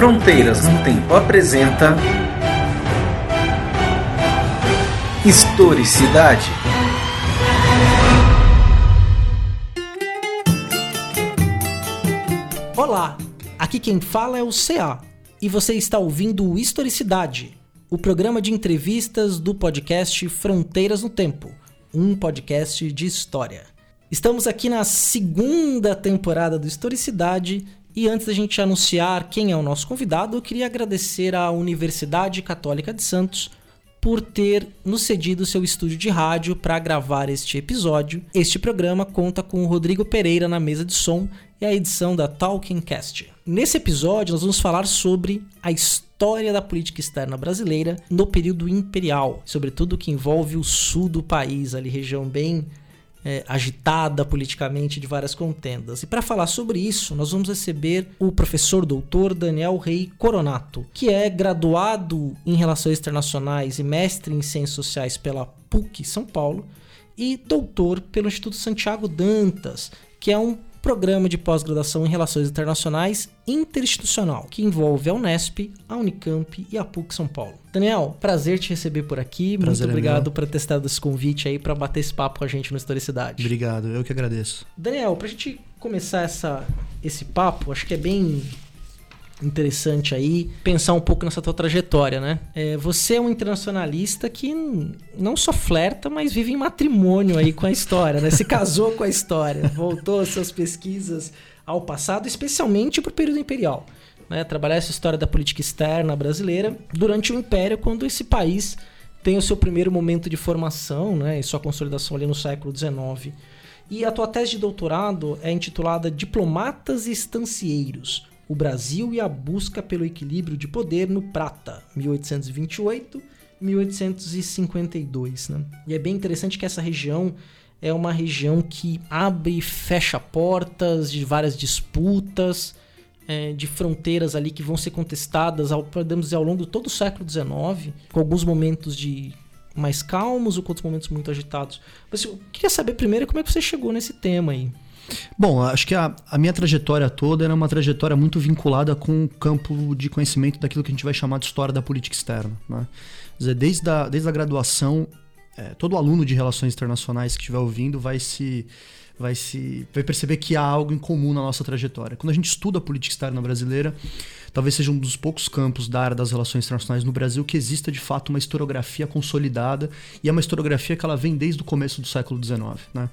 Fronteiras no Tempo apresenta Historicidade. Olá, aqui quem fala é o CA e você está ouvindo o Historicidade, o programa de entrevistas do podcast Fronteiras no Tempo, um podcast de história. Estamos aqui na segunda temporada do Historicidade e antes da gente anunciar quem é o nosso convidado, eu queria agradecer à Universidade Católica de Santos por ter nos cedido seu estúdio de rádio para gravar este episódio. Este programa conta com o Rodrigo Pereira na mesa de som e a edição da Talking Cast. Nesse episódio, nós vamos falar sobre a história da política externa brasileira no período imperial, sobretudo que envolve o sul do país, ali região bem é, agitada politicamente de várias contendas. E para falar sobre isso, nós vamos receber o professor doutor Daniel Rei Coronato, que é graduado em Relações Internacionais e mestre em Ciências Sociais pela PUC São Paulo e doutor pelo Instituto Santiago Dantas, que é um programa de pós-graduação em Relações Internacionais interinstitucional, que envolve a Unesp, a Unicamp e a PUC São Paulo. Daniel, prazer te receber por aqui. Prazer Muito é obrigado meu. por ter testado esse convite aí para bater esse papo com a gente no Historicidade. Obrigado, eu que agradeço. Daniel, pra gente começar essa, esse papo, acho que é bem interessante aí pensar um pouco nessa tua trajetória, né? É, você é um internacionalista que não só flerta, mas vive em matrimônio aí com a história, né? Se casou com a história, voltou suas pesquisas ao passado, especialmente pro período imperial. Né? Trabalhar essa história da política externa brasileira durante o Império, quando esse país tem o seu primeiro momento de formação né? e sua consolidação ali no século XIX. E a tua tese de doutorado é intitulada Diplomatas e Estancieiros: O Brasil e a Busca pelo Equilíbrio de Poder no Prata, 1828-1852. Né? E é bem interessante que essa região é uma região que abre e fecha portas de várias disputas, é, de fronteiras ali que vão ser contestadas, ao, podemos dizer, ao longo de todo o século XIX, com alguns momentos de mais calmos ou com outros momentos muito agitados. Mas eu queria saber primeiro como é que você chegou nesse tema aí. Bom, acho que a, a minha trajetória toda era uma trajetória muito vinculada com o campo de conhecimento daquilo que a gente vai chamar de história da política externa. Né? Dizer, desde a, desde a graduação, é, todo aluno de relações internacionais que estiver ouvindo vai se vai se vai perceber que há algo em comum na nossa trajetória. Quando a gente estuda a política externa brasileira, talvez seja um dos poucos campos da área das relações internacionais no Brasil que exista de fato uma historiografia consolidada e é uma historiografia que ela vem desde o começo do século XIX. Né?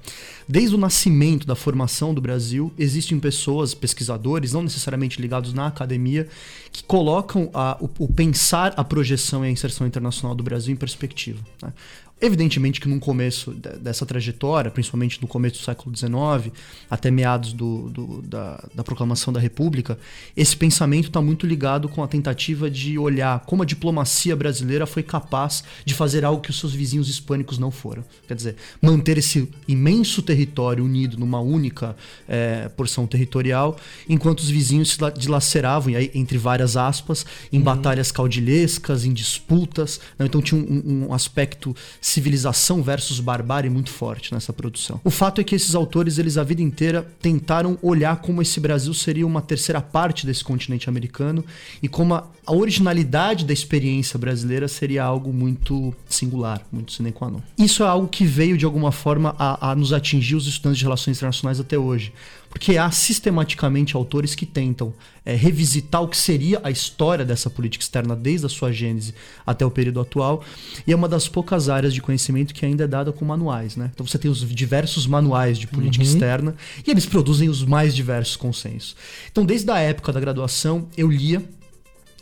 Desde o nascimento da formação do Brasil, existem pessoas, pesquisadores, não necessariamente ligados na academia, que colocam a- o, o pensar a projeção e a inserção internacional do Brasil em perspectiva. né? Evidentemente que no começo de- dessa trajetória, principalmente no começo do século XIX, até meados do- do- da, da proclamação da República, esse pensamento está muito ligado com a tentativa de olhar como a diplomacia brasileira foi capaz de fazer algo que os seus vizinhos hispânicos não foram. Quer dizer, manter esse imenso território unido numa única eh, porção territorial, enquanto os vizinhos se la- dilaceravam, e aí, entre várias aspas, em batalhas caudilhescas, em disputas. né? Então tinha um, um aspecto civilização versus barbárie muito forte nessa produção. O fato é que esses autores, eles a vida inteira tentaram olhar como esse Brasil seria uma terceira parte desse continente americano e como a, originalidade da experiência brasileira seria algo muito singular, muito sine qua non. Isso é algo que veio de alguma forma a, a nos atingir os estudantes de relações internacionais até hoje. Porque há sistematicamente autores que tentam é, revisitar o que seria a história dessa política externa desde a sua gênese até o período atual, e é uma das poucas áreas de conhecimento que ainda é dada com manuais. Né? Então você tem os diversos manuais de política externa e eles produzem os mais diversos consensos. Então, desde a época da graduação, eu lia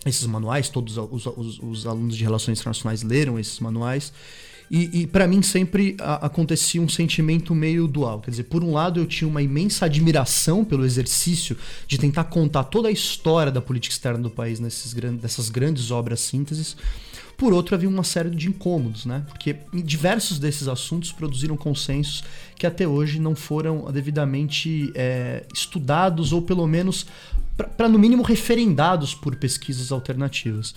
esses manuais, todos os, os- os alunos de relações internacionais leram esses manuais. E, e para mim sempre a- acontecia um sentimento meio dual. Quer dizer, por um lado eu tinha uma imensa admiração pelo exercício de tentar contar toda a história da política externa do país nesses nessas grandes obras sínteses. Por outro, havia uma série de incômodos, né? Porque diversos desses assuntos produziram consensos que até hoje não foram devidamente é, estudados ou pelo menos para no mínimo referendados por pesquisas alternativas.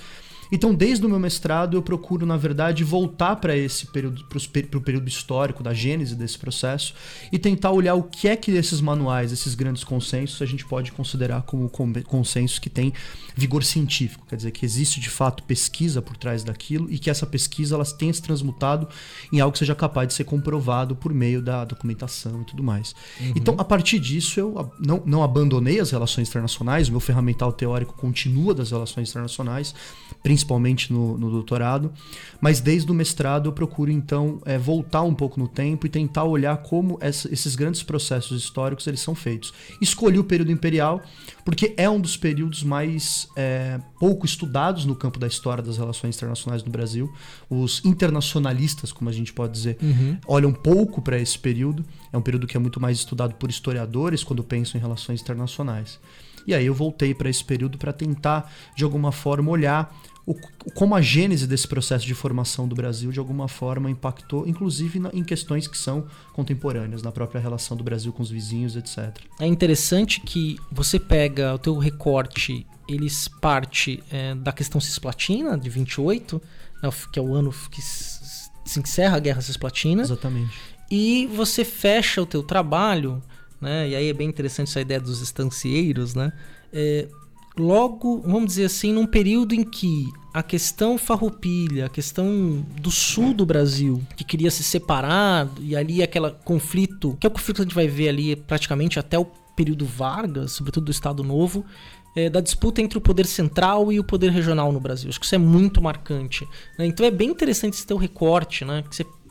Então, desde o meu mestrado, eu procuro, na verdade, voltar para esse período, para o período histórico da gênese desse processo e tentar olhar o que é que esses manuais, esses grandes consensos, a gente pode considerar como consensos que têm vigor científico, quer dizer, que existe de fato pesquisa por trás daquilo e que essa pesquisa elas tenha se transmutado em algo que seja capaz de ser comprovado por meio da documentação e tudo mais. Uhum. Então, a partir disso, eu não, não abandonei as relações internacionais, o meu ferramental teórico continua das relações internacionais, principalmente no, no doutorado, mas desde o mestrado eu procuro então é, voltar um pouco no tempo e tentar olhar como essa, esses grandes processos históricos eles são feitos. Escolhi o período imperial porque é um dos períodos mais é, pouco estudados no campo da história das relações internacionais no Brasil. Os internacionalistas, como a gente pode dizer, uhum. olham pouco para esse período. É um período que é muito mais estudado por historiadores quando pensam em relações internacionais. E aí eu voltei para esse período para tentar, de alguma forma, olhar o, como a gênese desse processo de formação do Brasil, de alguma forma, impactou, inclusive na, em questões que são contemporâneas, na própria relação do Brasil com os vizinhos, etc. É interessante que você pega o teu recorte, eles parte é, da questão cisplatina, de 28, né, que é o ano que se encerra a Guerra Cisplatina. Exatamente. E você fecha o teu trabalho né? E aí é bem interessante essa ideia dos estancieiros, né? É, logo, vamos dizer assim, num período em que a questão farroupilha, a questão do sul do Brasil, que queria se separar, e ali aquele conflito, que é o conflito que a gente vai ver ali praticamente até o período Vargas, sobretudo do Estado Novo, é, da disputa entre o poder central e o poder regional no Brasil. Acho que isso é muito marcante. Né? Então é bem interessante esse teu recorte, né?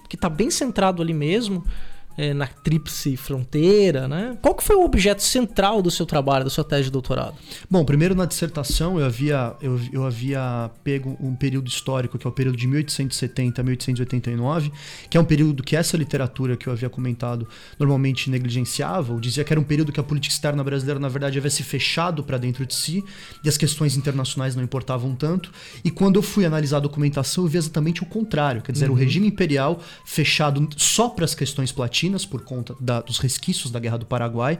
que está bem centrado ali mesmo é, na tríplice fronteira, né? Qual que foi o objeto central do seu trabalho, da sua tese de doutorado? Bom, primeiro na dissertação eu havia, eu, eu havia pego um período histórico, que é o período de 1870 a 1889, que é um período que essa literatura que eu havia comentado normalmente negligenciava, ou dizia que era um período que a política externa brasileira, na verdade, havia se fechado para dentro de si, e as questões internacionais não importavam tanto. E quando eu fui analisar a documentação, eu vi exatamente o contrário, quer dizer, uhum. o regime imperial fechado só para as questões platinas por conta da, dos resquícios da Guerra do Paraguai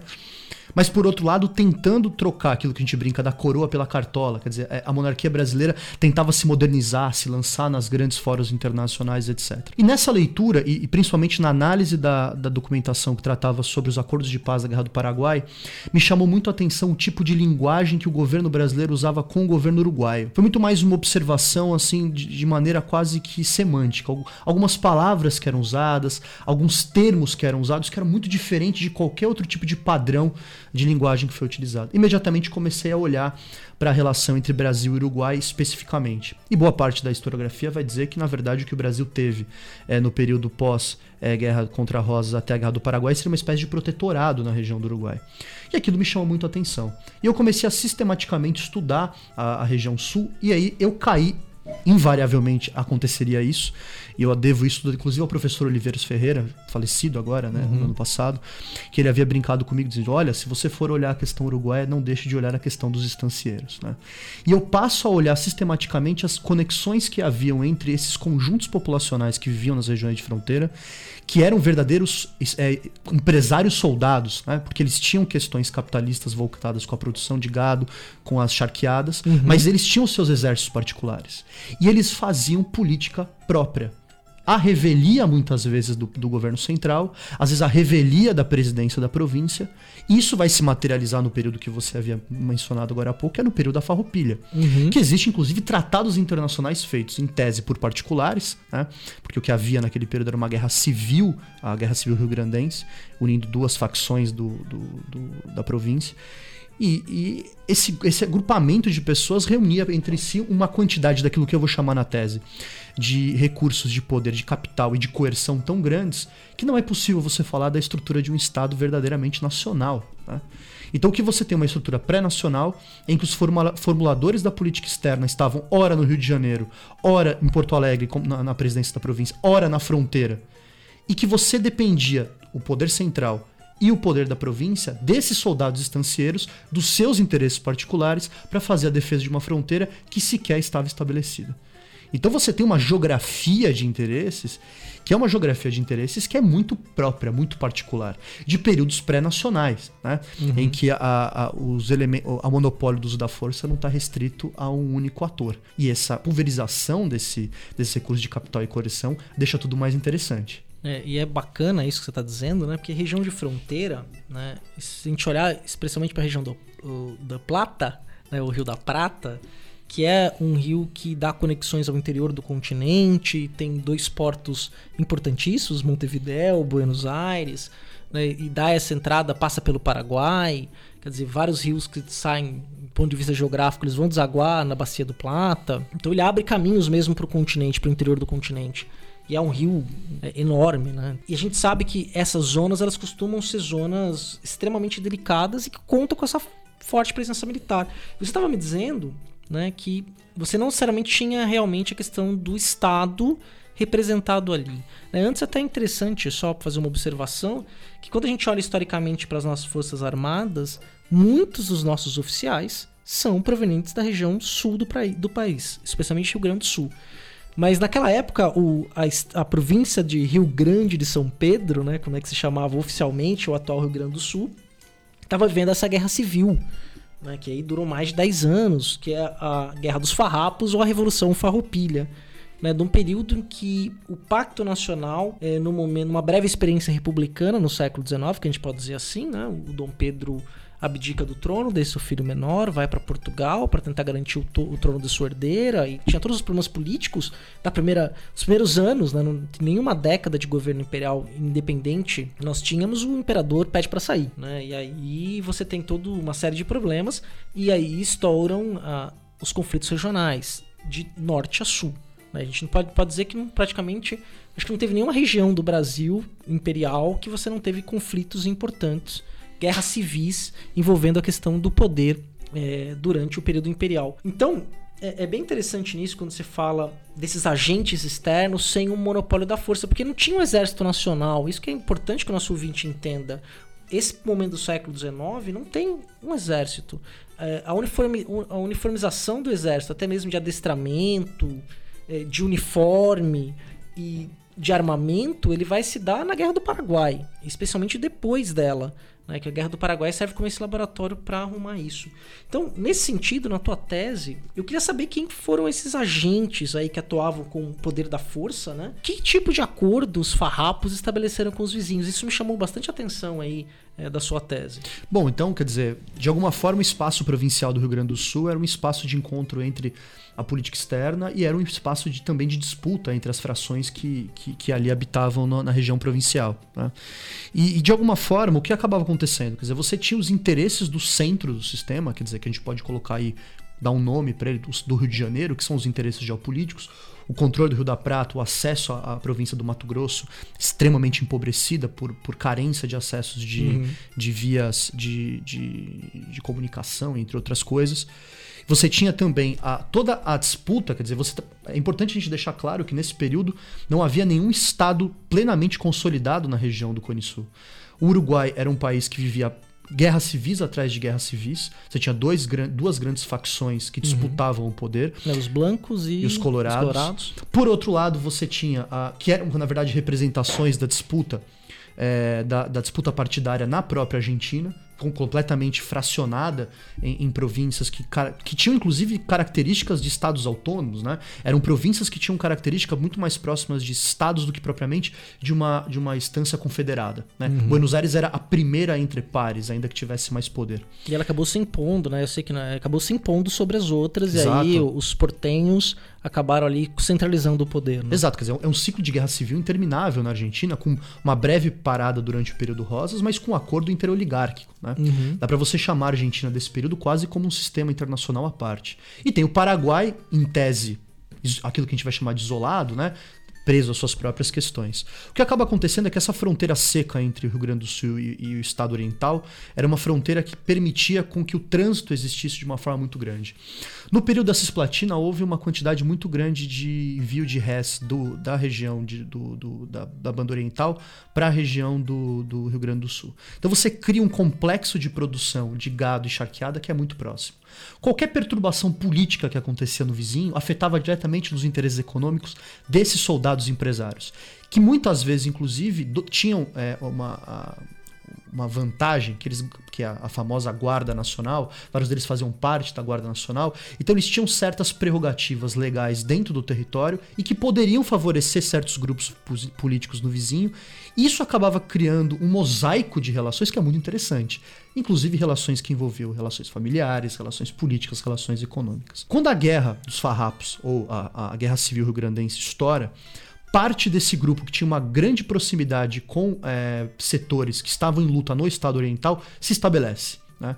mas por outro lado tentando trocar aquilo que a gente brinca da coroa pela cartola, quer dizer, é, a monarquia brasileira tentava se modernizar, se lançar nas grandes fóruns internacionais, etc. E nessa leitura, e, e principalmente na análise da, da documentação que tratava sobre os acordos de paz da Guerra do Paraguai, me chamou muito a atenção o tipo de linguagem que o governo brasileiro usava com o governo uruguaio. Foi muito mais uma observação, assim, de, de maneira quase que semântica. Algumas palavras que eram usadas, alguns termos que eram usados, que eram muito diferentes de qualquer outro tipo de padrão de linguagem que foi utilizado. Imediatamente comecei a olhar para a relação entre Brasil e Uruguai especificamente. E boa parte da historiografia vai dizer que, na verdade, o que o Brasil teve é, no período pós-guerra é, contra Rosas até a Guerra do Paraguai seria uma espécie de protetorado na região do Uruguai. E aquilo me chamou muito a atenção. E eu comecei a sistematicamente estudar a, a região sul, e aí eu caí invariavelmente aconteceria isso. E eu devo isso, inclusive, ao professor Oliveiros Ferreira, falecido agora, né, uhum. no ano passado, que ele havia brincado comigo dizendo: Olha, se você for olhar a questão uruguaia, não deixe de olhar a questão dos estancieiros. Né? E eu passo a olhar sistematicamente as conexões que haviam entre esses conjuntos populacionais que viviam nas regiões de fronteira que eram verdadeiros é, empresários soldados, né? porque eles tinham questões capitalistas voltadas com a produção de gado, com as charqueadas, uhum. mas eles tinham seus exércitos particulares. E eles faziam política própria a revelia, muitas vezes, do, do, governo central, às vezes a revelia da presidência da província. Isso vai se materializar no período que você havia mencionado agora há pouco, que é no período da farroupilha. Uhum. Que existe, inclusive, tratados internacionais feitos, em tese, por particulares, né? porque o que havia naquele período era uma guerra civil, a Guerra Civil Rio-Grandense, unindo duas facções do, do, da província. E, e, esse, esse agrupamento de pessoas reunia entre si uma quantidade daquilo que eu vou chamar na tese de recursos de poder, de capital e de coerção tão grandes que não é possível você falar da estrutura de um Estado verdadeiramente nacional. Né? Então, o que você tem uma estrutura pré-nacional em que os formuladores da política externa estavam ora no Rio de Janeiro, ora em Porto Alegre, na, na presidência da província, ora na fronteira, e que você dependia, o poder central e o poder da província, desses soldados estancieiros, dos seus interesses particulares, para fazer a defesa de uma fronteira que sequer estava estabelecida. Então você tem uma geografia de interesses que é uma geografia de interesses que é muito própria, muito particular, de períodos pré-nacionais, né? Uhum. em que a, a, os a monopólio do uso da força não está restrito a um único ator. E essa pulverização desse, desse recurso de capital e coerção deixa tudo mais interessante. É, e é bacana isso que você está dizendo, né? Porque região de fronteira, né? Se a gente olhar especialmente para a região do, da Plata, né? o Rio da Prata, que é um rio que dá conexões ao interior do continente, tem dois portos importantíssimos, Montevideo, Buenos Aires, né, e dá essa entrada, passa pelo Paraguai, quer dizer, vários rios que saem, do ponto de vista geográfico, eles vão desaguar na Bacia do Plata. Então ele abre caminhos mesmo para o continente, para o interior do continente. E é um rio é, enorme, né? E a gente sabe que essas zonas, elas costumam ser zonas extremamente delicadas e que contam com essa forte presença militar. Você estava me dizendo né, que você não necessariamente tinha realmente a questão do Estado representado ali. Né? Antes até é interessante, só para fazer uma observação, que quando a gente olha historicamente para as nossas forças armadas, muitos dos nossos oficiais são provenientes da região sul do, do país, especialmente Rio Grande do Sul. Mas naquela época, o, a, a, província de Rio Grande de São Pedro, né, como é que se chamava oficialmente o atual Rio Grande do Sul, estava vivendo essa guerra civil né, que aí durou mais de 10 anos, que é a Guerra dos Farrapos ou a Revolução Farroupilha. Né, de um período em que o Pacto Nacional, é, no momento, uma breve experiência republicana no século XIX, que a gente pode dizer assim, né, o Dom Pedro abdica do trono, deixa seu filho menor, vai para Portugal para tentar garantir o, o, trono de sua herdeira e tinha todos os problemas políticos da primeira, dos primeiros anos, né? Não, nenhuma década de governo imperial independente, nós tínhamos o imperador pede para sair, né? E aí você tem toda uma série de problemas e aí estouram ah, os conflitos regionais de norte a sul. Né? A gente não pode, pode dizer que praticamente acho que não teve nenhuma região do Brasil imperial que você não teve conflitos importantes guerras civis envolvendo a questão do poder é, durante o período imperial. Então, é, é, bem interessante nisso quando você fala desses agentes externos sem um monopólio da força, porque não tinha um exército nacional. Isso que é importante que o nosso ouvinte entenda. Esse momento do século XIX não tem um exército. É, a, uniformi, a, uniformização do exército, até mesmo de adestramento, é, de uniforme e de armamento, ele vai se dar na Guerra do Paraguai, especialmente depois dela né, que a Guerra do Paraguai serve como esse laboratório para arrumar isso. Então, nesse sentido, na tua tese, eu queria saber quem foram esses agentes aí que atuavam com o poder da força, né? Que tipo de acordo os farrapos estabeleceram com os vizinhos? Isso me chamou bastante atenção aí é, da sua tese. Bom, então, quer dizer, de alguma forma o espaço provincial do Rio Grande do Sul era um espaço de encontro entre a política externa e era um espaço de, também de disputa entre as frações que, que, que ali habitavam no, na região provincial. Né? E, e, de alguma forma, o que acabava acontecendo? Quer dizer, você tinha os interesses do centro do sistema, quer dizer, que a gente pode colocar aí, dar um nome para ele, do Rio de Janeiro, que são os interesses geopolíticos, o controle do Rio da Prata, o acesso à, à, província do Mato Grosso, extremamente empobrecida por, por carência de acessos de, uhum. de vias de, de, de comunicação, entre outras coisas. Você tinha também a, toda a disputa, quer dizer, você, é importante a gente deixar claro que nesse período não havia nenhum Estado plenamente consolidado na região do Cone Sul. O Uruguai era um país que vivia guerras civis atrás de guerras civis. Você tinha dois, duas grandes facções que uhum. disputavam uhum. o poder. É, os blancos e, e os, colorados. os, colorados. Por outro lado, você tinha, a, que eram, na verdade, representações da disputa, é, da, da disputa partidária na própria Argentina completamente fracionada em, em, províncias que, que tinham inclusive características de estados autônomos, né? Eram províncias que tinham características muito mais próximas de estados do que propriamente de uma, de uma instância confederada. Né? Uhum. Buenos Aires era a primeira entre pares, ainda que tivesse mais poder. E ela acabou se impondo, né? Eu sei que né? acabou se impondo sobre as outras, Exato. e aí os portenhos acabaram ali centralizando o poder. Né? Exato, quer dizer, é um ciclo de guerra civil interminável na Argentina, com uma breve parada durante o período Rosas, mas com um acordo interoligárquico. Né? Uhum. Dá para você chamar a Argentina desse período quase como um sistema internacional à parte. E tem o Paraguai, em tese, aquilo que a gente vai chamar de isolado, né? Preso às suas próprias questões. O que acaba acontecendo é que essa fronteira seca entre o Rio Grande do Sul e, e, o Estado Oriental era uma fronteira que permitia com que o trânsito existisse de uma forma muito grande. No período da Cisplatina, houve uma quantidade muito grande de envio de res do, da região de, do, do, da, da banda oriental para a região do, do Rio Grande do Sul. Então você cria um complexo de produção de gado e charqueada que é muito próximo. Qualquer perturbação política que acontecia no vizinho afetava diretamente nos interesses econômicos desses soldados empresários, que muitas vezes, inclusive, do, tinham é, uma. A, uma vantagem, que, eles, que a, a, famosa Guarda Nacional, vários deles faziam parte da Guarda Nacional, então eles tinham certas prerrogativas legais dentro do território e que poderiam favorecer certos grupos políticos no vizinho. Isso acabava criando um mosaico de relações que é muito interessante, inclusive relações que envolviam relações familiares, relações políticas, relações econômicas. Quando a Guerra dos Farrapos, ou a, a Guerra Civil Rio-Grandense, estoura, parte desse grupo que tinha uma grande proximidade com é, setores que estavam em luta no Estado Oriental se estabelece. Né?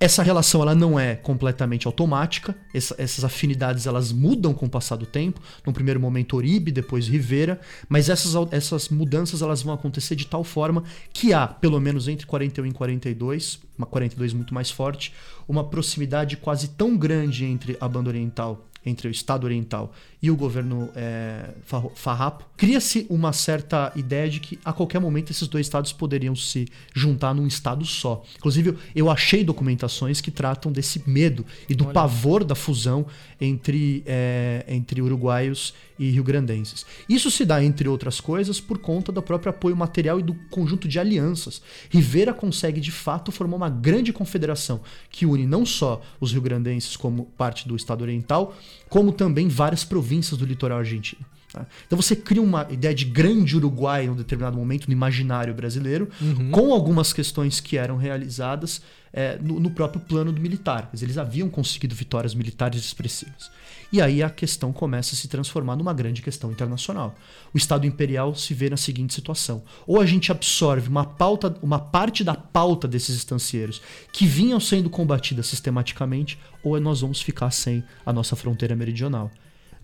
Essa relação ela não é completamente automática, essa, essas afinidades elas mudam com o passar do tempo. No primeiro momento Oribe, depois Rivera, mas essas, essas mudanças elas vão acontecer de tal forma que há, pelo menos entre 41 e 42, uma 42 muito mais forte, uma proximidade quase tão grande entre a banda oriental entre o Estado Oriental e o governo é, farrapo, cria-se uma certa ideia de que a qualquer momento esses dois estados poderiam se juntar num estado só. Inclusive, eu achei documentações que tratam desse medo e do Olha. pavor da fusão entre, é, entre uruguaios e rio-grandenses. Isso se dá, entre outras coisas, por conta do próprio apoio material e do conjunto de alianças. Rivera consegue, de fato, formar uma grande confederação que une não só os rio-grandenses como parte do Estado Oriental, como também várias províncias do litoral argentino. Tá? Então você cria uma ideia de grande Uruguai em um determinado momento no imaginário brasileiro, uhum. com algumas questões que eram realizadas é, no, no, próprio plano do militar. Eles haviam conseguido vitórias militares expressivas. E aí a questão começa a se transformar numa grande questão internacional. O Estado Imperial se vê na seguinte situação: ou a gente absorve uma pauta, uma parte da pauta desses estancieiros que vinham sendo combatidas sistematicamente, ou nós vamos ficar sem a nossa fronteira meridional.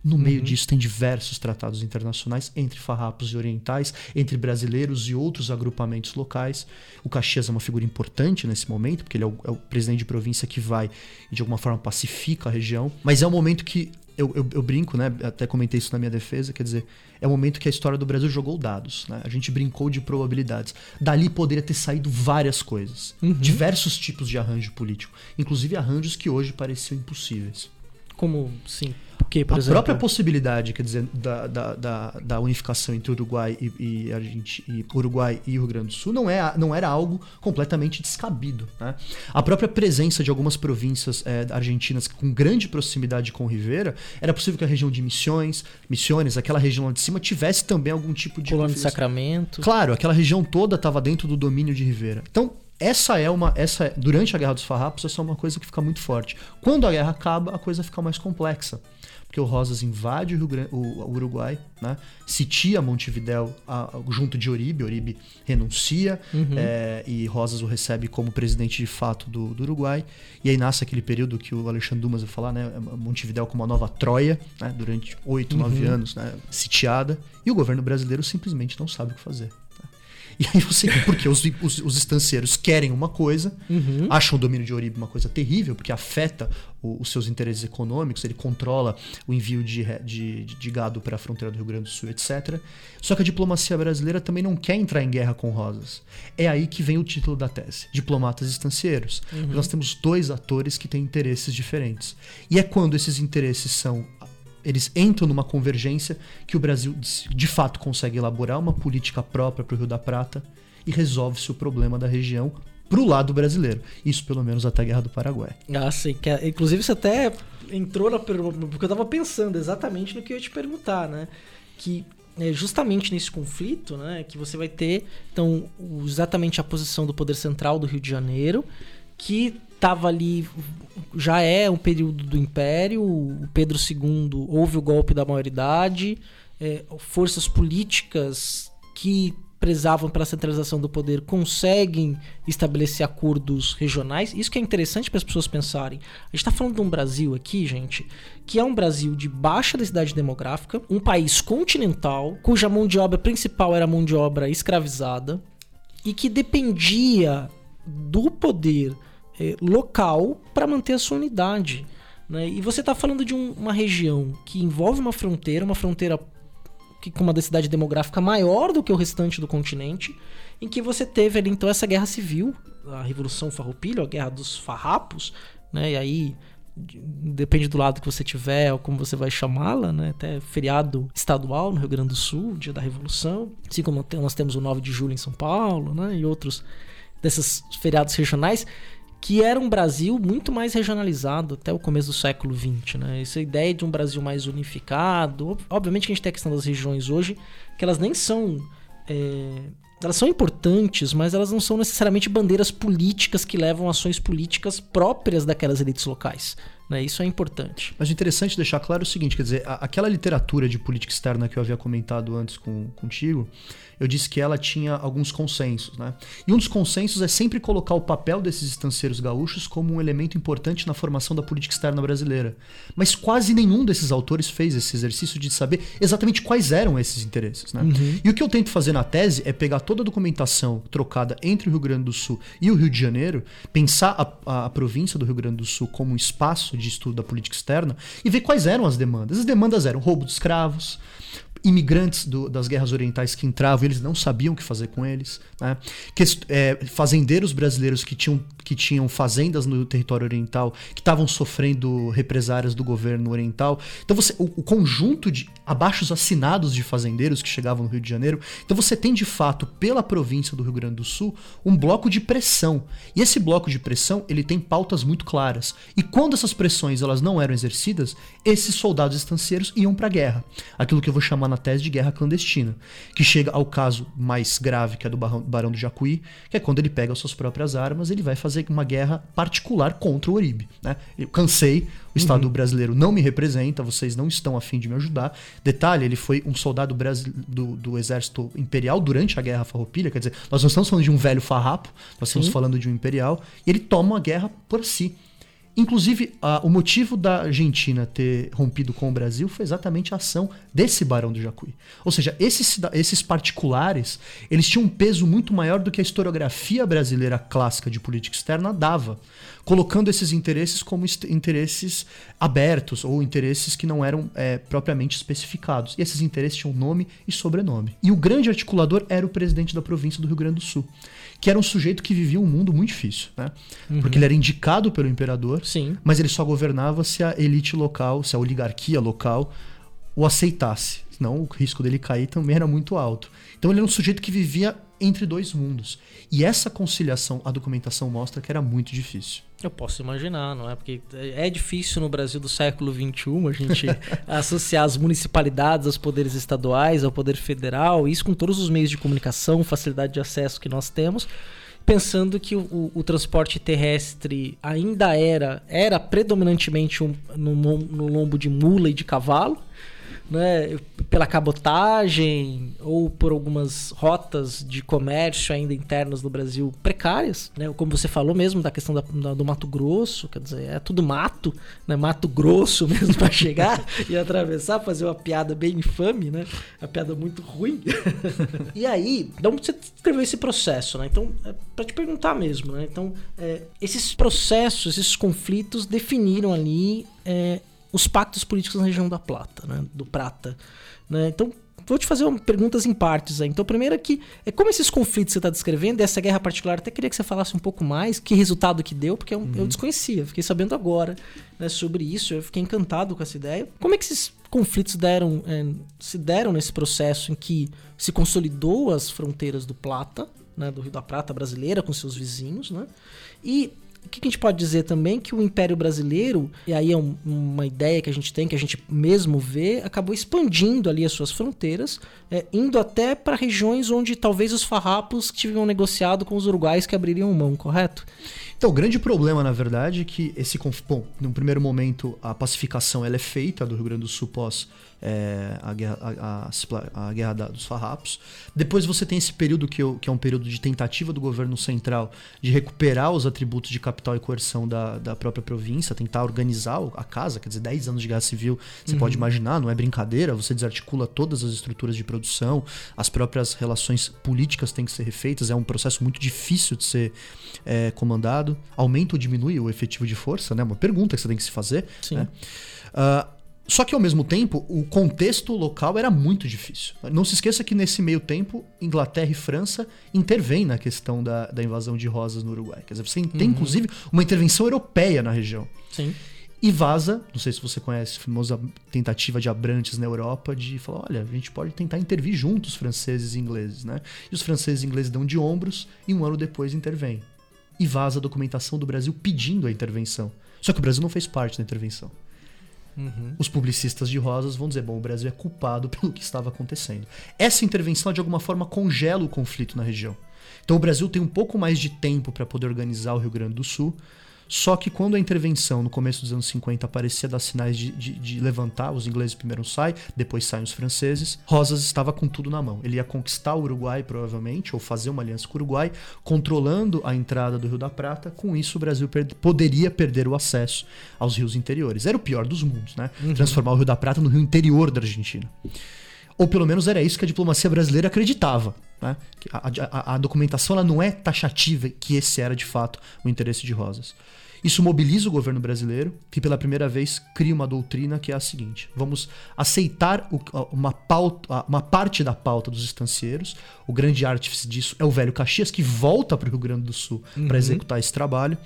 No meio uhum. disso tem diversos tratados internacionais entre farrapos e orientais, entre brasileiros e outros agrupamentos locais. O Caxias é uma figura importante nesse momento, porque ele é o, é o presidente de província que vai e de alguma forma pacifica a região. Mas é um momento que eu, eu, eu, brinco, né? Até comentei isso na minha defesa, quer dizer, é o momento que a história do Brasil jogou dados, né? A gente brincou de probabilidades. Dali poderia ter saído várias coisas. Uhum. Diversos tipos de arranjo político. Inclusive arranjos que hoje pareciam impossíveis. Como, sim por a exemplo? própria possibilidade, quer dizer, da, da, da, da unificação entre Uruguai e, e, e, Uruguai e Rio Grande do Sul não, é, não era algo completamente descabido. Né? A própria presença de algumas províncias é, argentinas com grande proximidade com Rivera, era possível que a região de Missões, Missões, aquela região lá de cima, tivesse também algum tipo de. Colônia de Sacramento. Claro, aquela região toda estava dentro do domínio de Rivera. Então, essa é uma essa durante a guerra dos farrapos essa é uma coisa que fica muito forte quando a guerra acaba a coisa fica mais complexa porque o Rosas invade o, Grande, o, o Uruguai, né? sitia Montevidéu a, junto de Oribe, Oribe renuncia uhum. é, e Rosas o recebe como presidente de fato do, do, Uruguai. E aí nasce aquele período que o Alexandre Dumas vai falar, né? Montevidéu como uma nova Troia, né? durante oito, nove uhum. anos, né? sitiada. E o governo brasileiro simplesmente não sabe o que fazer. E aí você. Porque os, os, os estancieiros querem uma coisa, uhum. acham o domínio de Oribe uma coisa terrível, porque afeta o, os seus interesses econômicos, ele controla o envio de, de, de gado para a fronteira do Rio Grande do Sul, etc. Só que a diplomacia brasileira também não quer entrar em guerra com Rosas. É aí que vem o título da tese: Diplomatas Estancieiros. Uhum. Nós temos dois atores que têm interesses diferentes. E é quando esses interesses são eles entram numa convergência que o Brasil de fato consegue elaborar uma política própria para o Rio da Prata e resolve-se o problema da região para o lado brasileiro. Isso pelo menos até a Guerra do Paraguai. Ah, sim. Que, é, inclusive você até entrou na pergunta, porque eu estava pensando exatamente no que eu ia te perguntar, né? Que é justamente nesse conflito, né, que você vai ter então exatamente a posição do poder central do Rio de Janeiro, que estava ali já é um período do Império, o Pedro II houve o golpe da maioridade, é, forças políticas que prezavam pela centralização do poder conseguem estabelecer acordos regionais. Isso que é interessante para as pessoas pensarem. A gente está falando de um Brasil aqui, gente, que é um Brasil de baixa densidade demográfica, um país continental, cuja mão de obra principal era mão de obra escravizada e que dependia do poder é, local para manter a sua unidade. Né? E você está falando de um, uma região que envolve uma fronteira, uma fronteira que, com uma densidade demográfica maior do que o restante do continente, em que você teve ali então essa guerra civil, a Revolução Farroupilha, a Guerra dos Farrapos, né? e aí depende do lado que você tiver ou como você vai chamá-la, né? Até feriado estadual no Rio Grande do Sul, dia da Revolução, assim como nós temos o 9 de julho em São Paulo, né? E outros desses feriados regionais que era um Brasil muito mais regionalizado até o começo do século XX, né? Essa ideia de um Brasil mais unificado, obviamente que a gente tem a questão das regiões hoje, que elas nem são é, elas são importantes, mas elas não são necessariamente bandeiras políticas que levam ações políticas próprias daquelas elites locais. Né? Isso é importante. Mas o interessante deixar claro é o seguinte: quer dizer, aquela literatura de política externa que eu havia comentado antes com, contigo, eu disse que ela tinha alguns consensos. Né? E um dos consensos é sempre colocar o papel desses estanceiros gaúchos como um elemento importante na formação da política externa brasileira. Mas quase nenhum desses autores fez esse exercício de saber exatamente quais eram esses interesses. Né? Uhum. E o que eu tento fazer na tese é pegar toda a documentação trocada entre o Rio Grande do Sul e o Rio de Janeiro, pensar a, a, a província do Rio Grande do Sul como um espaço de estudo da política externa e ver quais eram as demandas. As demandas eram roubo de escravos, imigrantes do, das guerras orientais que entravam, eles não sabiam o que fazer com eles. Né? Que, é, fazendeiros brasileiros que tinham, que tinham fazendas no território oriental, que estavam sofrendo represárias do governo oriental. Então você, o, o conjunto de abaixos assinados de fazendeiros que chegavam no Rio de Janeiro. Então você tem de fato, pela província do Rio Grande do Sul, um bloco de pressão. E esse bloco de pressão, ele tem pautas muito claras. E quando essas pressões elas não eram exercidas, esses soldados estancieiros iam para a guerra. Aquilo que eu vou chamar na tese de guerra clandestina, que chega ao caso mais grave, que é do Barão do Jacuí, que é quando ele pega as suas próprias armas, ele vai fazer uma guerra particular contra o Oribe. Né? Eu cansei, o Estado uhum. brasileiro não me representa, vocês não estão afim de me ajudar. Detalhe, ele foi um soldado do, do exército imperial durante a Guerra Farroupilha, quer dizer, nós não estamos falando de um velho farrapo, nós estamos Sim. falando de um imperial, e ele toma a guerra por si. Inclusive, o motivo da Argentina ter rompido com o Brasil foi exatamente a ação desse Barão do Jacuí. Ou seja, esses, esses particulares, eles tinham um peso muito maior do que a historiografia brasileira clássica de política externa dava, colocando esses interesses como interesses abertos ou interesses que não eram é, propriamente especificados. E esses interesses tinham nome e sobrenome. E o grande articulador era o presidente da província do Rio Grande do Sul que era um sujeito que vivia um mundo muito difícil, né? Uhum. Porque ele era indicado pelo imperador, Sim. mas ele só governava se a elite local, se a oligarquia local o aceitasse. Senão o risco dele cair também era muito alto. Então ele era um sujeito que vivia entre dois mundos. E essa conciliação, a documentação mostra que era muito difícil. Eu posso imaginar, não é? Porque é difícil no Brasil do século XXI a gente associar as municipalidades aos poderes estaduais, ao poder federal, isso com todos os meios de comunicação, facilidade de acesso que nós temos, pensando que o, o transporte terrestre ainda era, era predominantemente um, no, no lombo de mula e de cavalo, né, pela cabotagem ou por algumas rotas de comércio ainda internas do Brasil precárias, né? Como você falou mesmo da questão da, da, do Mato Grosso, quer dizer, é tudo mato, né? Mato Grosso mesmo para chegar e atravessar, fazer uma piada bem infame, né? Uma piada muito ruim. e aí, então você escreveu esse processo, né? Então, é para te perguntar mesmo, né? Então, é, esses processos, esses conflitos definiram ali é, os pactos políticos na região da Plata, né? do Prata. Né? Então, vou te fazer perguntas em partes aí. Então, a primeira é que é como esses conflitos que você está descrevendo, essa guerra particular, até queria que você falasse um pouco mais, que resultado que deu, porque eu, uhum. eu desconhecia, fiquei sabendo agora né, sobre isso, eu fiquei encantado com essa ideia. Como é que esses conflitos deram, é, se deram nesse processo em que se consolidou as fronteiras do Plata, né, do Rio da Prata brasileira com seus vizinhos, né? E o que a gente pode dizer também que o Império Brasileiro, e aí é um, uma ideia que a gente tem, que a gente mesmo vê, acabou expandindo ali as suas fronteiras, é, indo até para regiões onde talvez os farrapos tinham negociado com os uruguais que abririam mão, correto? Então, o grande problema, na verdade, é que esse bom, no primeiro momento a pacificação ela é feita do Rio Grande do Sul pós é, a guerra, a, a, a guerra da, dos farrapos. Depois você tem esse período que, eu, que, é um período de tentativa do governo central de recuperar os atributos de capital e coerção da, da própria província, tentar organizar a casa, quer dizer, 10 anos de guerra civil, você uhum. pode imaginar, não é brincadeira, você desarticula todas as estruturas de produção, as próprias relações políticas têm que ser refeitas, é um processo muito difícil de ser é, comandado. Aumenta ou diminui o efetivo de força, né? Uma pergunta que você tem que se fazer. Sim. Né? Uh, só que ao mesmo tempo, o contexto local era muito difícil. Não se esqueça que nesse meio tempo, Inglaterra e França intervêm na questão da, da invasão de rosas no Uruguai. Quer dizer, você tem uhum. inclusive uma intervenção europeia na região. Sim. E vaza, não sei se você conhece a famosa tentativa de Abrantes na Europa de falar, olha, a gente pode tentar intervir juntos, franceses e ingleses, né? E os franceses e ingleses dão de ombros e um ano depois intervêm. E vaza a documentação do Brasil pedindo a intervenção. Só que o Brasil não fez parte da intervenção. Uhum. Os publicistas de rosas vão dizer: bom, o Brasil é culpado pelo que estava acontecendo. Essa intervenção, de alguma forma, congela o conflito na região. Então, o Brasil tem um pouco mais de tempo para poder organizar o Rio Grande do Sul, só que quando a intervenção no começo dos anos 50 parecia dar sinais de, de, de, levantar, os ingleses primeiro saem, depois saem os franceses, Rosas estava com tudo na mão. Ele ia conquistar o Uruguai, provavelmente, ou fazer uma aliança com o Uruguai, controlando a entrada do Rio da Prata. Com isso, o Brasil per poderia perder o acesso aos rios interiores. Era o pior dos mundos, né? Uhum. Transformar o Rio da Prata no rio interior da Argentina. Ou pelo menos era isso que a diplomacia brasileira acreditava. Né? A, a, a, documentação ela não é taxativa que esse era de fato o interesse de Rosas. Isso mobiliza o governo brasileiro, que pela primeira vez cria uma doutrina que é a seguinte: vamos aceitar o, uma, pauta, uma parte da pauta dos estancieiros. O grande artífice disso é o velho Caxias, que volta para o Rio Grande do Sul uhum. para executar esse trabalho.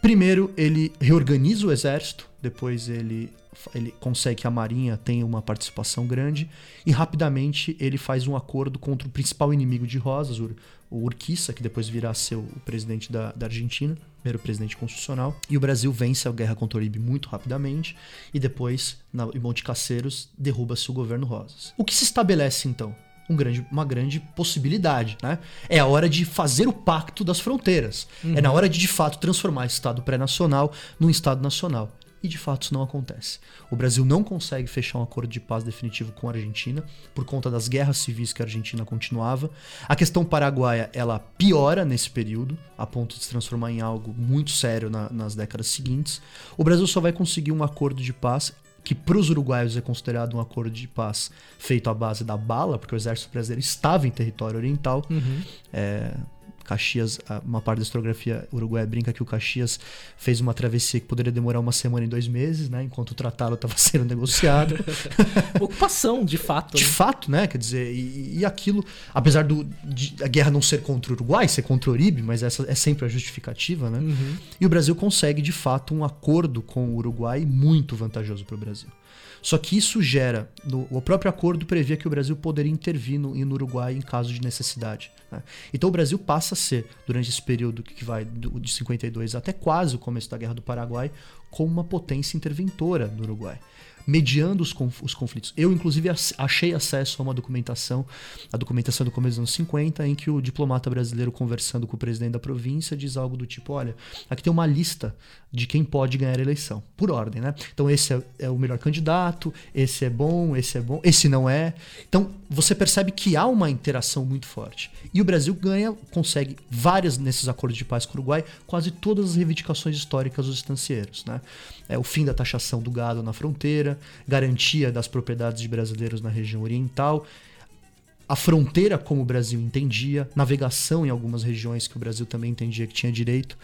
Primeiro, ele reorganiza o exército, depois ele ele consegue que a Marinha tenha uma participação grande e rapidamente ele faz um acordo contra o principal inimigo de Rosas, o, Urquiza, que depois virá ser o presidente da, da Argentina, primeiro presidente constitucional. E o Brasil vence a guerra contra o Uribe muito rapidamente e depois, na, em Monte Caceiros, derruba-se o governo Rosas. O que se estabelece então? Um grande, uma grande possibilidade. Né? É a hora de fazer o pacto das fronteiras. Uhum. É na hora de, de fato, transformar esse Estado pré-nacional num Estado nacional e de fato isso não acontece. O Brasil não consegue fechar um acordo de paz definitivo com a Argentina por conta das guerras civis que a Argentina continuava. A questão paraguaia ela piora nesse período, a ponto de se transformar em algo muito sério na, nas décadas seguintes. O Brasil só vai conseguir um acordo de paz que para os uruguaios é considerado um acordo de paz feito à base da bala, porque o exército brasileiro estava em território oriental. Uhum. É, Caxias, uma parte da historiografia uruguaia brinca que o Caxias fez uma travessia que poderia demorar uma semana e dois meses, né? Enquanto o tratado estava sendo negociado. Ocupação, de fato. De né? fato, né? Quer dizer, e, e aquilo, apesar do, de, a guerra não ser contra o Uruguai, ser contra o Uribe, mas essa é sempre a justificativa, né? Uhum. E o Brasil consegue, de fato, um acordo com o Uruguai muito vantajoso para o Brasil. Só que isso gera. No, o próprio acordo previa que o Brasil poderia intervir no, no Uruguai em caso de necessidade. Né? Então o Brasil passa a ser, durante esse período que vai de 52 até quase o começo da Guerra do Paraguai, como uma potência interventora no Uruguai mediando os, conf os conflitos. Eu, inclusive, achei acesso a uma documentação, a documentação do começo dos anos 50, em que o diplomata brasileiro, conversando com o presidente da província, diz algo do tipo: olha, aqui tem uma lista de quem pode ganhar a eleição, por ordem, né? Então, esse é, é o melhor candidato, esse é bom, esse é bom, esse não é. Então, você percebe que há uma interação muito forte. E o Brasil ganha, consegue várias nesses acordos de paz com o Uruguai, quase todas as reivindicações históricas dos estancieiros, né? É o fim da taxação do gado na fronteira, garantia das propriedades de brasileiros na região oriental, a fronteira como o Brasil entendia, navegação em algumas regiões que o Brasil também entendia que tinha direito.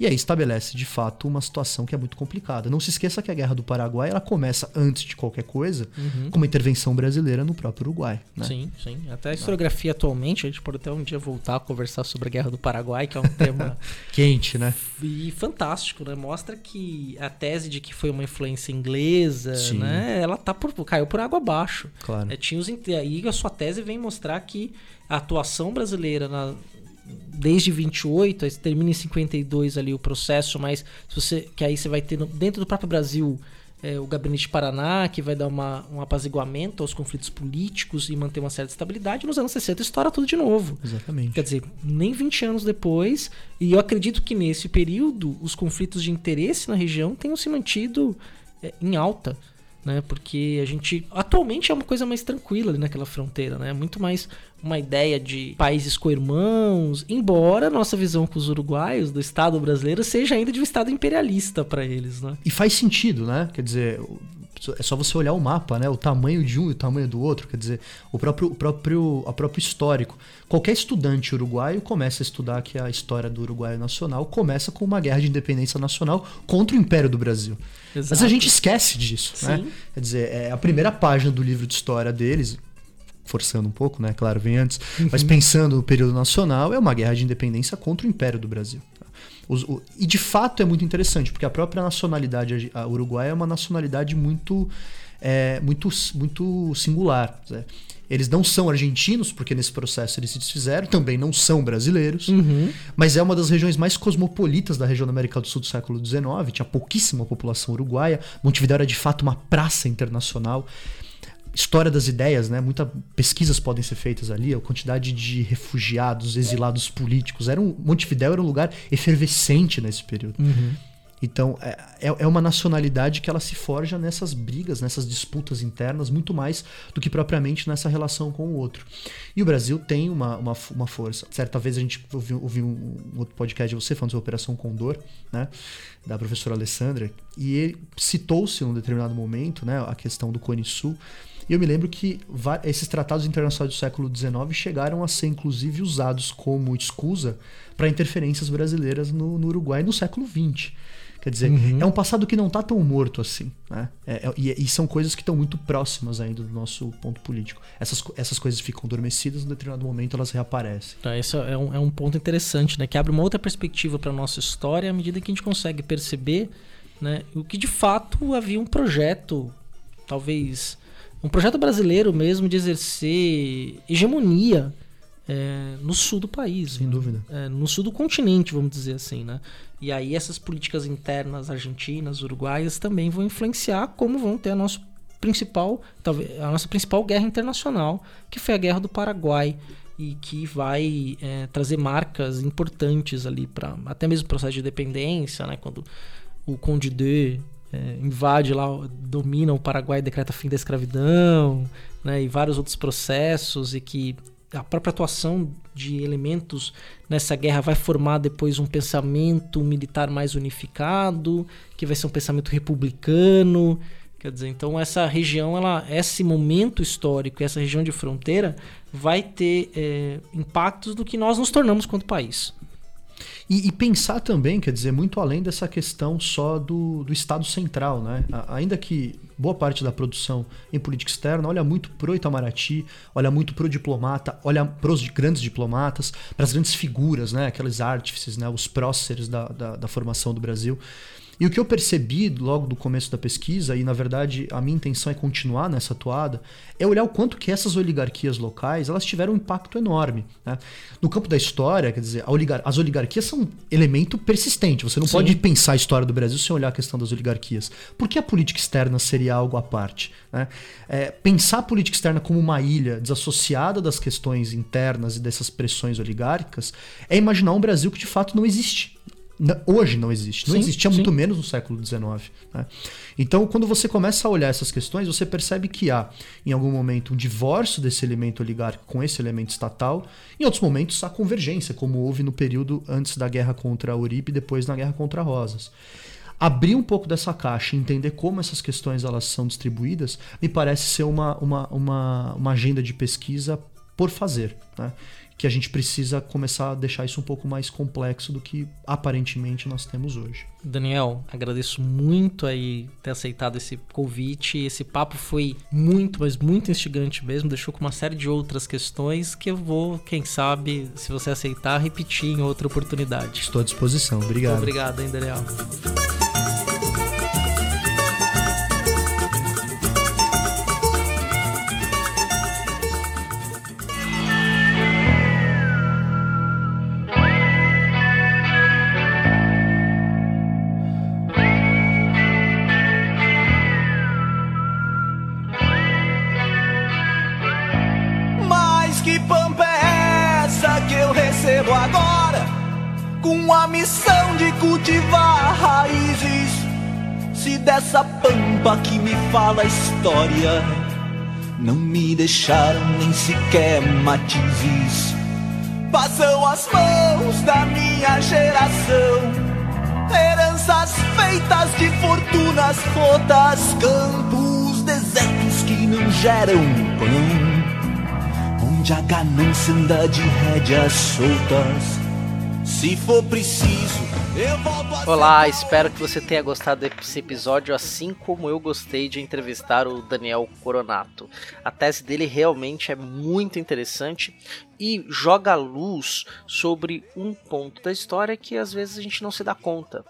E aí estabelece de fato uma situação que é muito complicada. Não se esqueça que a Guerra do Paraguai ela começa antes de qualquer coisa uhum. com uma intervenção brasileira no próprio Uruguai. Né? Sim, sim. Até a historiografia atualmente, a gente pode até um dia voltar a conversar sobre a Guerra do Paraguai, que é um tema quente, né? E fantástico, né? Mostra que a tese de que foi uma influência inglesa, sim. né? Ela tá por, caiu por água abaixo. Claro. É, tinha os, aí a sua tese vem mostrar que a atuação brasileira na, desde 28, aí termina em 52 ali o processo, mas se você que aí você vai ter dentro do próprio Brasil é, o Gabinete Paraná, que vai dar uma, um apaziguamento aos conflitos políticos e manter uma certa estabilidade. Nos anos 60 estoura tudo de novo. Exatamente. Quer dizer, nem 20 anos depois. E eu acredito que nesse período os conflitos de interesse na região tenham se mantido é, em alta né? Porque a gente atualmente é uma coisa mais tranquila ali naquela fronteira, né? Muito mais uma ideia de países co-irmãos, embora nossa visão com os uruguaios do Estado brasileiro seja ainda de um Estado imperialista para eles, né? E faz sentido, né? Quer dizer, é só você olhar o mapa, né? O tamanho de um e o tamanho do outro, quer dizer, o próprio, o próprio, o próprio histórico. Qualquer estudante uruguaio começa a estudar que a história do Uruguai nacional começa com uma guerra de independência nacional contra o Império do Brasil. Exato. Mas a gente esquece disso, né? Sim. né? Quer dizer, é a primeira página do livro de história deles, forçando um pouco, né? Claro, vem antes, uhum. mas pensando no período nacional, é uma guerra de independência contra o Império do Brasil. Os, o, e de fato é muito interessante, porque a própria nacionalidade a uruguaia é uma nacionalidade muito, é, muito, muito singular. Né? Eles não são argentinos, porque nesse processo eles se desfizeram, também não são brasileiros, Uhum. mas é uma das regiões mais cosmopolitas da região da América do Sul do século XIX, tinha pouquíssima população uruguaia, Montevideo era de fato uma praça internacional. História das ideias, né? Muitas pesquisas podem ser feitas ali, a quantidade de refugiados, exilados políticos. Era um, Montevideo era um lugar efervescente nesse período. Uhum. Então, é, é é uma nacionalidade que ela se forja nessas brigas, nessas disputas internas, muito mais do que propriamente nessa relação com o outro. E o Brasil tem uma, uma, uma força. Certa vez a gente ouviu, ouviu um, um outro podcast de você falando sobre a Operação Condor, né? Da professora Alessandra, e ele citou-se num determinado momento, né? A questão do Cone Sul. E eu me lembro que esses tratados internacionais do século XIX chegaram a ser, inclusive, usados como escusa para interferências brasileiras no, no Uruguai no século XX. Quer dizer, é um passado que não está tão morto assim. Né? É- é- e, e são coisas que estão muito próximas ainda do nosso ponto político. Essas, essas coisas ficam adormecidas, em determinado momento elas reaparecem. Então, esse é um, é um ponto interessante, né? Que abre uma outra perspectiva para nossa história à medida que a gente consegue perceber né, o que de fato havia um projeto, talvez um projeto brasileiro mesmo de exercer hegemonia é, no sul do país. Sem né? dúvida. É, no sul do continente, vamos dizer assim, né? E aí essas políticas internas argentinas, uruguaias também vão influenciar como vão ter a nossa principal, talvez a nossa principal guerra internacional, que foi a guerra do Paraguai e que vai é, trazer marcas importantes ali para até mesmo o processo de dependência, né? Quando o Conde de é, invade lá, domina o Paraguai, decreta fim da escravidão, né? E vários outros processos e que a própria atuação de elementos nessa guerra vai formar depois um pensamento militar mais unificado, que vai ser um pensamento republicano. Quer dizer, então essa região, ela, esse momento histórico, essa região de fronteira, vai ter é, impactos do que nós nos tornamos quanto país. E, e pensar também, quer dizer, muito além dessa questão só do, do Estado central, né? Ainda que boa parte da produção em política externa olha muito pro Itamaraty, olha muito pro diplomata, olha pros de- grandes diplomatas, para as grandes figuras, né? Aqueles artífices, né? Os próceres da, da, da formação do Brasil. E o que eu percebi logo do começo da pesquisa, e na verdade a minha intenção é continuar nessa toada, é olhar o quanto que essas oligarquias locais elas tiveram um impacto enorme. né? No campo da história, quer dizer, oligar- as oligarquias são um elemento persistente. Você não Sim. pode pensar a história do Brasil sem olhar a questão das oligarquias. Por que a política externa seria algo à parte? né? É, pensar a política externa como uma ilha desassociada das questões internas e dessas pressões oligárquicas é imaginar um Brasil que de fato não existe. Hoje não existe. Não Sim, existia sim. muito menos no século XIX. né? Então, quando você começa a olhar essas questões, você percebe que há, em algum momento, um divórcio desse elemento oligárquico com esse elemento estatal. Em outros momentos, há convergência, como houve no período antes da guerra contra a Uribe e depois na guerra contra Rosas. Abrir um pouco dessa caixa e entender como essas questões elas são distribuídas me parece ser uma, uma, uma, uma agenda de pesquisa por fazer. Né? Que a gente precisa começar a deixar isso um pouco mais complexo do que aparentemente nós temos hoje. Daniel, agradeço muito aí ter aceitado esse convite. Esse papo foi muito, mas muito instigante mesmo. Deixou com uma série de outras questões que eu vou, quem sabe, se você aceitar, repetir em outra oportunidade. Estou à disposição. Obrigado. Obrigado, hein, Daniel. Dessa pampa que me fala a história, não me deixaram nem sequer matizes. Passam as mãos da minha geração. Heranças feitas de fortunas rotas, campos desertos que não geram pão onde a ganância anda de rédeas soltas. Se for preciso, Olá, espero que você tenha gostado desse episódio assim como eu gostei de entrevistar o Daniel Coronato. A tese dele realmente é muito interessante e joga luz sobre um ponto da história que às vezes a gente não se dá conta.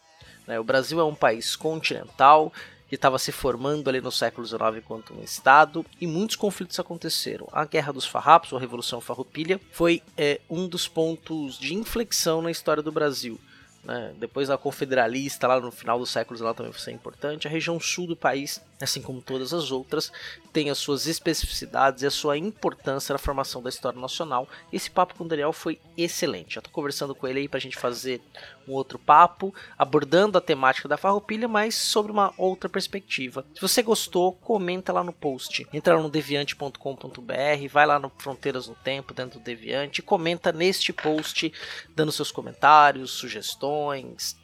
Né? O Brasil é um país continental que estava se formando ali no século XIX enquanto um Estado, e muitos conflitos aconteceram. A Guerra dos Farrapos, ou a Revolução Farroupilha, foi é, um dos pontos de inflexão na história do Brasil. Né? Depois a confederalista, lá no final do século XIX, também foi importante. A região sul do país, assim como todas as outras, tem as suas especificidades e a sua importância na formação da história nacional. Esse papo com o Daniel foi excelente. Já estou conversando com ele aí para a gente fazer um outro papo, abordando a temática da farroupilha, mas sobre uma outra perspectiva. Se você gostou, comenta lá no post. Entra lá no deviante.com.br, vai lá no Fronteiras no Tempo, dentro do Deviante, comenta neste post, dando seus comentários, sugestões,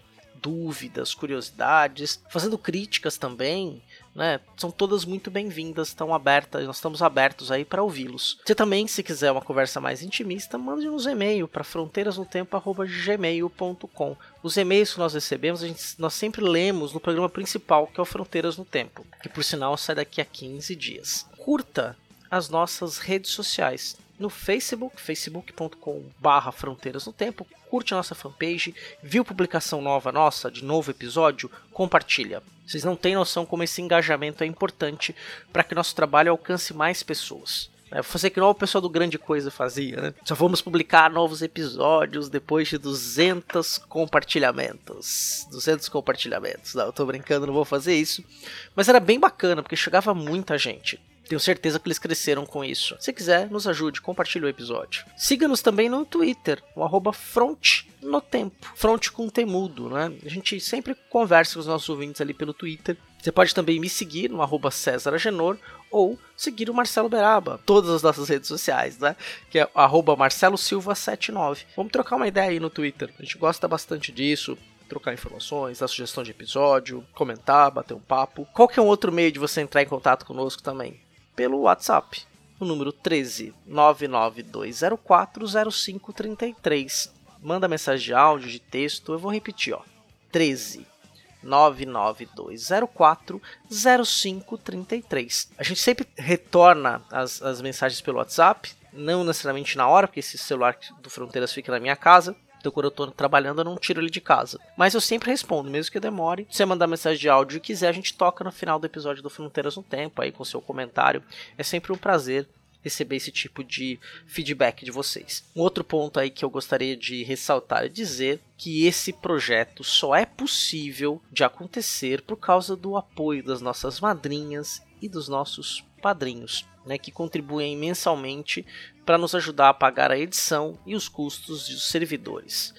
dúvidas, curiosidades, fazendo críticas também, né? São todas muito bem-vindas, estão abertas, nós estamos abertos aí para ouvi-los. Você também, se quiser uma conversa mais intimista, mande-nos e-mail para fronteirasnotempo@gmail.com. Os e-mails que nós recebemos, gente, nós sempre lemos no programa principal, que é o Fronteiras no Tempo, que por sinal sai daqui a 15 dias. Curta as nossas redes sociais no Facebook, facebook.com/barra Fronteiras no Tempo. Curte a nossa fanpage, viu publicação nova nossa, de novo episódio, compartilha. Vocês não têm noção como esse engajamento é importante para que nosso trabalho alcance mais pessoas. É, fazer que não o pessoal do Grande Coisa fazia, né? Só vamos publicar novos episódios depois de 200 compartilhamentos. 200 compartilhamentos. Não, eu tô brincando, não vou fazer isso. Mas era bem bacana, porque chegava muita gente. Tenho certeza que eles cresceram com isso. Se quiser, nos ajude, compartilhe o episódio. Siga-nos também no Twitter, o arroba Front. Front com temudo, né? A gente sempre conversa com os nossos ouvintes ali pelo Twitter. Você pode também me seguir no arroba César Agenor ou seguir o Marcelo Beraba, todas as nossas redes sociais, né? Que é arroba Marcelo Silva79. Vamos trocar uma ideia aí no Twitter. A gente gosta bastante disso trocar informações, dar sugestão de episódio, comentar, bater um papo. Qual que é um outro meio de você entrar em contato conosco também? Pelo WhatsApp, o número 13 99204 0533. Manda mensagem de áudio, de texto, eu vou repetir, ó. 13 99204 0533. A gente sempre retorna as, as mensagens pelo WhatsApp, não necessariamente na hora, porque esse celular do Fronteiras fica na minha casa. Então, quando eu tô trabalhando, eu não tiro ele de casa. Mas eu sempre respondo, mesmo que demore. Se você mandar mensagem de áudio e quiser, a gente toca no final do episódio do Fronteiras no Tempo, aí com seu comentário. É sempre um prazer receber esse tipo de feedback de vocês. Um outro ponto aí que eu gostaria de ressaltar é dizer que esse projeto só é possível de acontecer por causa do apoio das nossas madrinhas e dos nossos padrinhos né, que contribuem mensalmente para nos ajudar a pagar a edição e os custos dos servidores.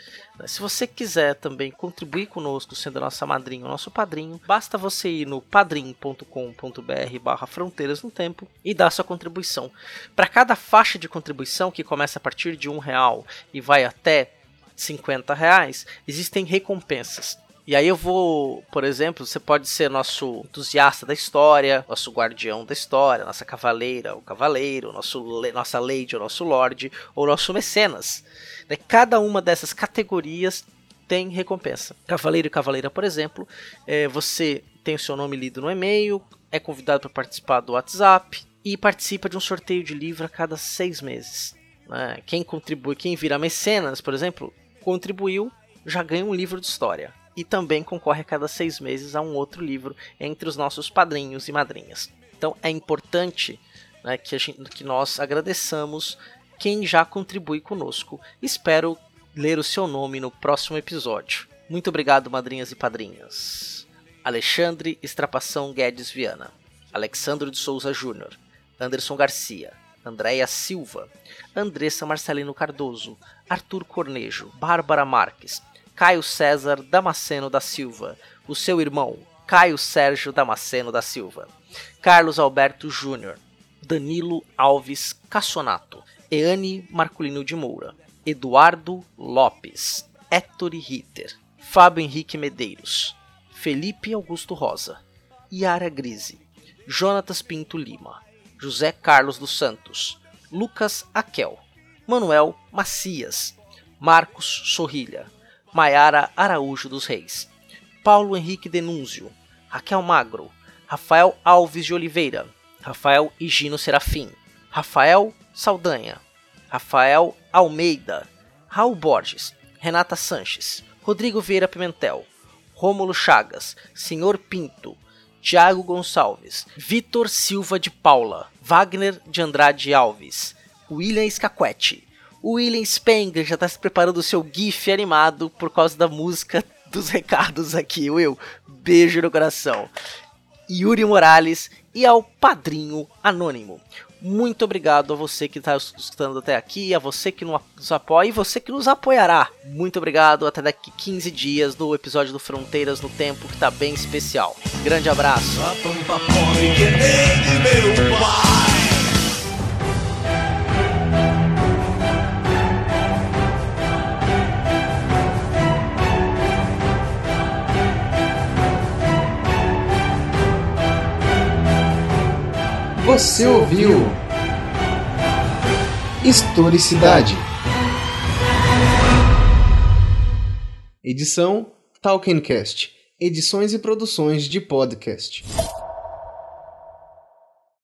Se você quiser também contribuir conosco, sendo a nossa madrinha ou nosso padrinho, basta você ir no padrim.com.br barra fronteiras no tempo e dar sua contribuição. Para cada faixa de contribuição, que começa a partir de um real e vai até 50 reais, existem recompensas. E aí eu vou, por exemplo, você pode ser nosso entusiasta da história, nosso guardião da história, nossa cavaleira, o cavaleiro, nosso, nossa lady, o nosso lord, ou nosso mecenas. Né? Cada uma dessas categorias tem recompensa. Cavaleiro e cavaleira, por exemplo, é, você tem o seu nome lido no e-mail, é convidado para participar do WhatsApp e participa de um sorteio de livro a cada seis meses. Né? Quem contribui, quem vira mecenas, por exemplo, contribuiu, já ganha um livro de história e também concorre a cada seis meses a um outro livro entre os nossos padrinhos e madrinhas. Então é importante né, que, gente, que nós agradeçamos quem já contribui conosco. Espero ler o seu nome no próximo episódio. Muito obrigado, madrinhas e padrinhas. Alexandre Estrapação Guedes Viana, Alexandro de Souza Júnior, Anderson Garcia, Andréia Silva, Andressa Marcelino Cardoso, Arthur Cornejo, Bárbara Marques, Caio César Damasceno da Silva, o seu irmão, Caio Sérgio Damasceno da Silva, Carlos Alberto Júnior, Danilo Alves Cassonato, Eane Marculino de Moura, Eduardo Lopes, Héctor Ritter, Fábio Henrique Medeiros, Felipe Augusto Rosa, Yara Grise, Jonatas Pinto Lima, José Carlos dos Santos, Lucas Aquel, Manuel Macias, Marcos Sorrilha, Maiara Araújo dos Reis, Paulo Henrique Denúnzio, Raquel Magro, Rafael Alves de Oliveira, Rafael Higino Serafim, Rafael Saldanha, Rafael Almeida, Raul Borges, Renata Sanches, Rodrigo Vieira Pimentel, Rômulo Chagas, Senhor Pinto, Tiago Gonçalves, Vitor Silva de Paula, Wagner de Andrade Alves, William Scaquetti, William Spengler já está se preparando o seu GIF animado por causa da música dos recados aqui, Will. Beijo no coração. Yuri Morales e ao Padrinho Anônimo. Muito obrigado a você que está escutando até aqui, a você que nos apoia e você que nos apoiará. Muito obrigado. Até daqui 15 dias no episódio do Fronteiras no Tempo, que está bem especial. Grande abraço. Você ouviu Historicidade. Edição Talkencast. Edições e produções de podcast.